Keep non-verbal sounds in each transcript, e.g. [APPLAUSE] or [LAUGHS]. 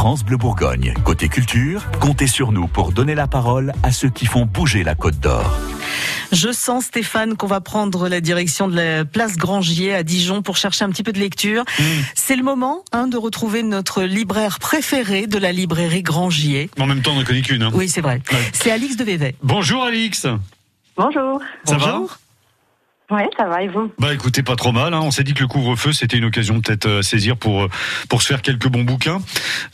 France Bleu Bourgogne. Côté culture, comptez sur nous pour donner la parole à ceux qui font bouger la Côte d'Or. Je sens, Stéphane, qu'on va prendre la direction de la place Grangier à Dijon pour chercher un petit peu de lecture. Mmh. C'est le moment hein, de retrouver notre libraire préféré de la librairie Grangier. En même temps, on n'en connaît qu'une. hein. Oui, c'est vrai. Ouais. C'est Alix de Vévet. Bonjour Alix. Bonjour. Ça Bonjour. va Oui, ça va et vous? Bah écoutez, pas trop mal. hein. On s'est dit que le couvre-feu, c'était une occasion peut-être euh, à saisir pour euh, pour se faire quelques bons bouquins.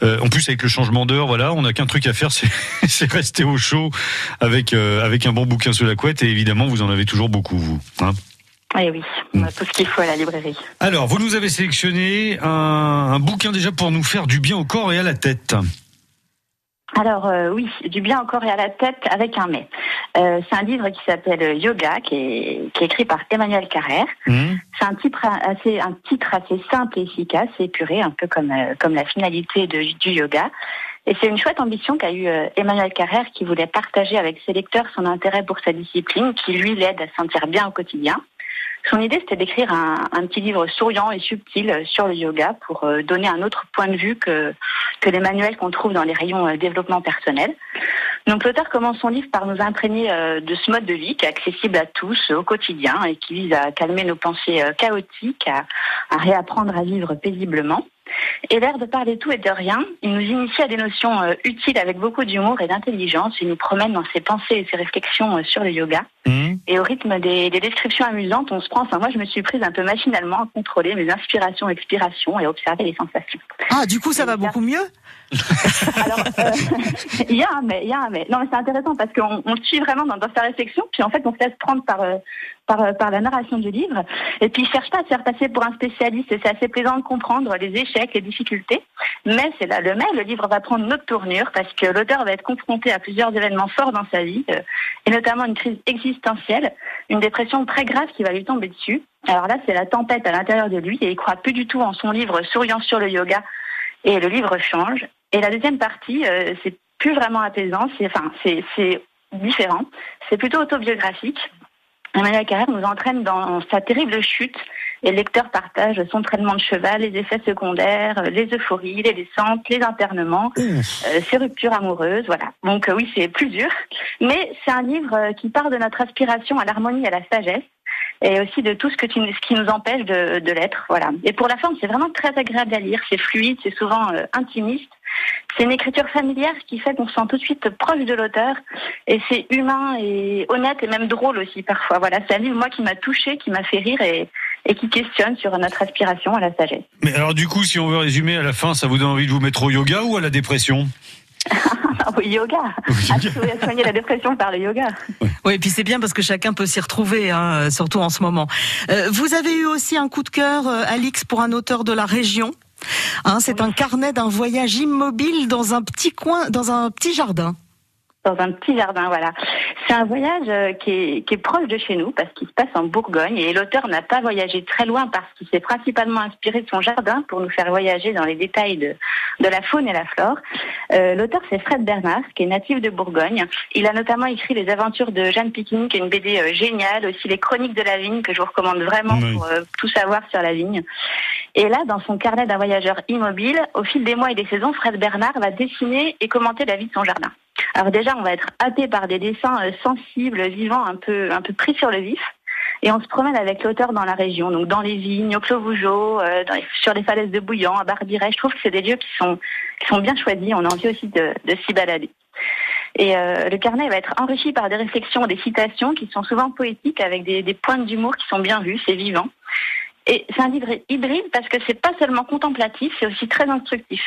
Euh, en plus, avec le changement d'heure, voilà, on n'a qu'un truc à faire, [LAUGHS] c'est c'est rester au chaud avec euh, avec un bon bouquin sous la couette. Et évidemment, vous en avez toujours beaucoup, vous. hein. Eh oui, on a tout ce qu'il faut à la librairie. Alors, vous nous avez sélectionné un, un bouquin déjà pour nous faire du bien au corps et à la tête. Alors euh, oui, du bien au corps et à la tête avec un mais. Euh, c'est un livre qui s'appelle Yoga, qui est, qui est écrit par Emmanuel Carrère. Hum C'est un titre assez, un titre assez simple et efficace, et épuré, un peu comme, euh, comme la finalité de- du yoga. Et c'est une chouette ambition qu'a eu Emmanuel Carrère qui voulait partager avec ses lecteurs son intérêt pour sa discipline, qui lui l'aide à se sentir bien au quotidien. Son idée, c'était d'écrire un, petit livre souriant et subtil sur le yoga pour euh, donner un autre point de vue que, les manuels qu'on trouve dans les rayons euh, développement personnel. Donc l'auteur commence son livre par nous imprégner euh, de ce mode de vie qui est accessible à tous au quotidien et qui vise à calmer nos pensées chaotiques, à, réapprendre à vivre paisiblement. Et l'air de parler tout et de rien, il nous initie à des notions utiles avec beaucoup d'humour et d'intelligence. Il nous promène dans ses pensées et ses réflexions sur le yoga. Hum Et au rythme des, des descriptions amusantes, on se prend, enfin moi je me suis prise un peu machinalement à contrôler mes inspirations, expirations et observer les sensations. Ah, du coup, ça va beaucoup mieux? [LAUGHS] Alors, euh, [LAUGHS] il y a un mais, il y a un mais. Non, mais c'est intéressant parce qu'on on le suit vraiment dans, dans sa réflexion, puis en fait, on se laisse prendre par, euh, par, euh, par la narration du livre, et puis il cherche pas à se faire passer pour un spécialiste, et c'est assez plaisant de comprendre les échecs, les difficultés, mais c'est là le mais, le livre va prendre une autre tournure parce que l'auteur va être confronté à plusieurs événements forts dans sa vie, et notamment une crise existentielle, une dépression très grave qui va lui tomber dessus. Alors là, c'est la tempête à l'intérieur de lui, et il croit plus du tout en son livre souriant sur le yoga, et le livre change. Et la deuxième partie, euh, c'est plus vraiment apaisant, c'est c'est différent, c'est plutôt autobiographique. Emmanuel Carrère nous entraîne dans sa terrible chute et le lecteur partage son traitement de cheval, les effets secondaires, euh, les euphories, les descentes, les internements, euh, ses ruptures amoureuses, voilà. Donc euh, oui, c'est plus dur, mais c'est un livre euh, qui part de notre aspiration à l'harmonie et à la sagesse et aussi de tout ce, que ce qui nous empêche de, de l'être. Voilà. Et pour la forme, c'est vraiment très agréable à lire. C'est fluide, c'est souvent euh, intimiste. C'est une écriture familière qui fait qu'on se sent tout de suite proche de l'auteur. Et c'est humain et honnête et même drôle aussi parfois. Voilà, c'est un livre moi qui m'a touché, qui m'a fait rire et, et qui questionne sur notre aspiration à la sagesse. Mais alors du coup, si on veut résumer à la fin, ça vous donne envie de vous mettre au yoga ou à la dépression? Ah [LAUGHS] oui, yoga. Au Ah, yoga. tu voulais soigner la dépression par le yoga. Oui, et puis c'est bien parce que chacun peut s'y retrouver, hein, surtout en ce moment. Euh, vous avez eu aussi un coup de cœur, euh, Alix, pour un auteur de la région. Hein, c'est un carnet d'un voyage immobile dans un petit coin, dans un petit jardin. Dans un petit jardin, voilà. C'est un voyage euh, qui est, qui est proche de chez nous parce qu'il se passe en Bourgogne et l'auteur n'a pas voyagé très loin parce qu'il s'est principalement inspiré de son jardin pour nous faire voyager dans les détails de, de la faune et la flore. Euh, l'auteur c'est Fred Bernard qui est natif de Bourgogne. Il a notamment écrit les aventures de Jeanne Piquin qui est une BD euh, géniale, aussi les chroniques de la vigne que je vous recommande vraiment Oui. pour euh, tout savoir sur la vigne. Et là, dans son carnet d'un voyageur immobile, au fil des mois et des saisons, Fred Bernard va dessiner et commenter la vie de son jardin. Alors déjà, on va être happé par des dessins euh, sensibles, vivants, un peu, un peu pris sur le vif. Et on se promène avec l'auteur dans la région, donc dans les vignes, au Clos Vougeot, euh, sur les falaises de Bouillan, à Barbiret. Je trouve que c'est des lieux qui sont, qui sont bien choisis. On a envie aussi de, de s'y balader. Et euh, le carnet va être enrichi par des réflexions, des citations qui sont souvent poétiques avec des, des pointes d'humour qui sont bien vues, c'est vivant. Et c'est un livre hybride parce que c'est pas seulement contemplatif, c'est aussi très instructif.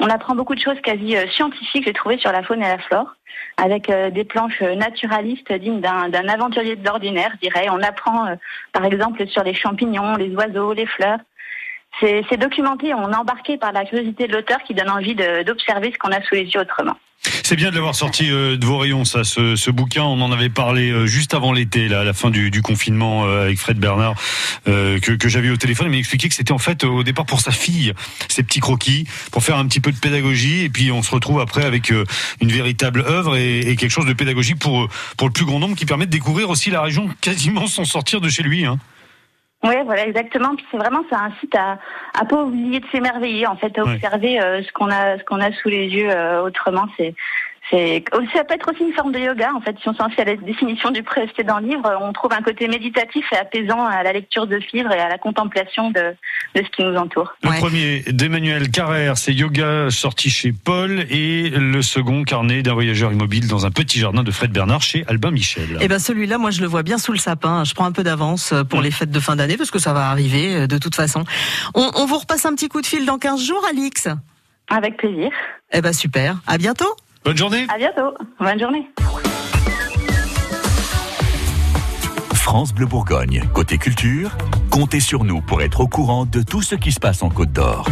On apprend beaucoup de choses quasi euh, scientifiques, j'ai trouvé, sur la faune et la flore, avec euh, des planches euh, naturalistes dignes d'un aventurier de l'ordinaire, je dirais. On apprend, par exemple, sur les champignons, les oiseaux, les fleurs. C'est documenté, on est embarqué par la curiosité de l'auteur qui donne envie d'observer ce qu'on a sous les yeux autrement. C'est bien de l'avoir sorti euh, de vos rayons, ça, ce, ce bouquin. On en avait parlé euh, juste avant l'été, là, à la fin du, du confinement, euh, avec Fred Bernard, euh, que, que j'avais au téléphone. Il m'a expliqué que c'était en fait au départ pour sa fille, ces petits croquis, pour faire un petit peu de pédagogie. Et puis on se retrouve après avec une véritable œuvre et, et quelque chose de pédagogique pour pour le plus grand nombre, qui permet de découvrir aussi la région quasiment sans sortir de chez lui. Hein. Oui, voilà, exactement. Puis c'est vraiment, c'est un site à, à pas oublier de s'émerveiller, en fait, à Ouais. observer euh, ce qu'on a, ce qu'on a sous les yeux. euh, autrement, c'est, c'est, ça peut être aussi une forme de yoga, en fait. Si on s'en fie à la définition du précédent livre, on trouve un côté méditatif et apaisant à la lecture de ce livre et à la contemplation de, de ce qui nous entoure. Le Ouais. premier d'Emmanuel Carrère, c'est Yoga sorti chez Paul et le second Carnet d'un voyageur immobile dans un petit jardin de Fred Bernard chez Albin Michel. Eh ben celui-là, moi je le vois bien sous le sapin. Je prends un peu d'avance euh, pour les fêtes de fin d'année parce que ça va arriver euh, de toute façon. On, on vous repasse un petit coup de fil dans 15 jours, Alix? Avec plaisir. Eh ben super. À bientôt. Bonne journée. À bientôt. Bonne journée. France Bleu Bourgogne, côté culture, comptez sur nous pour être au courant de tout ce qui se passe en Côte d'Or.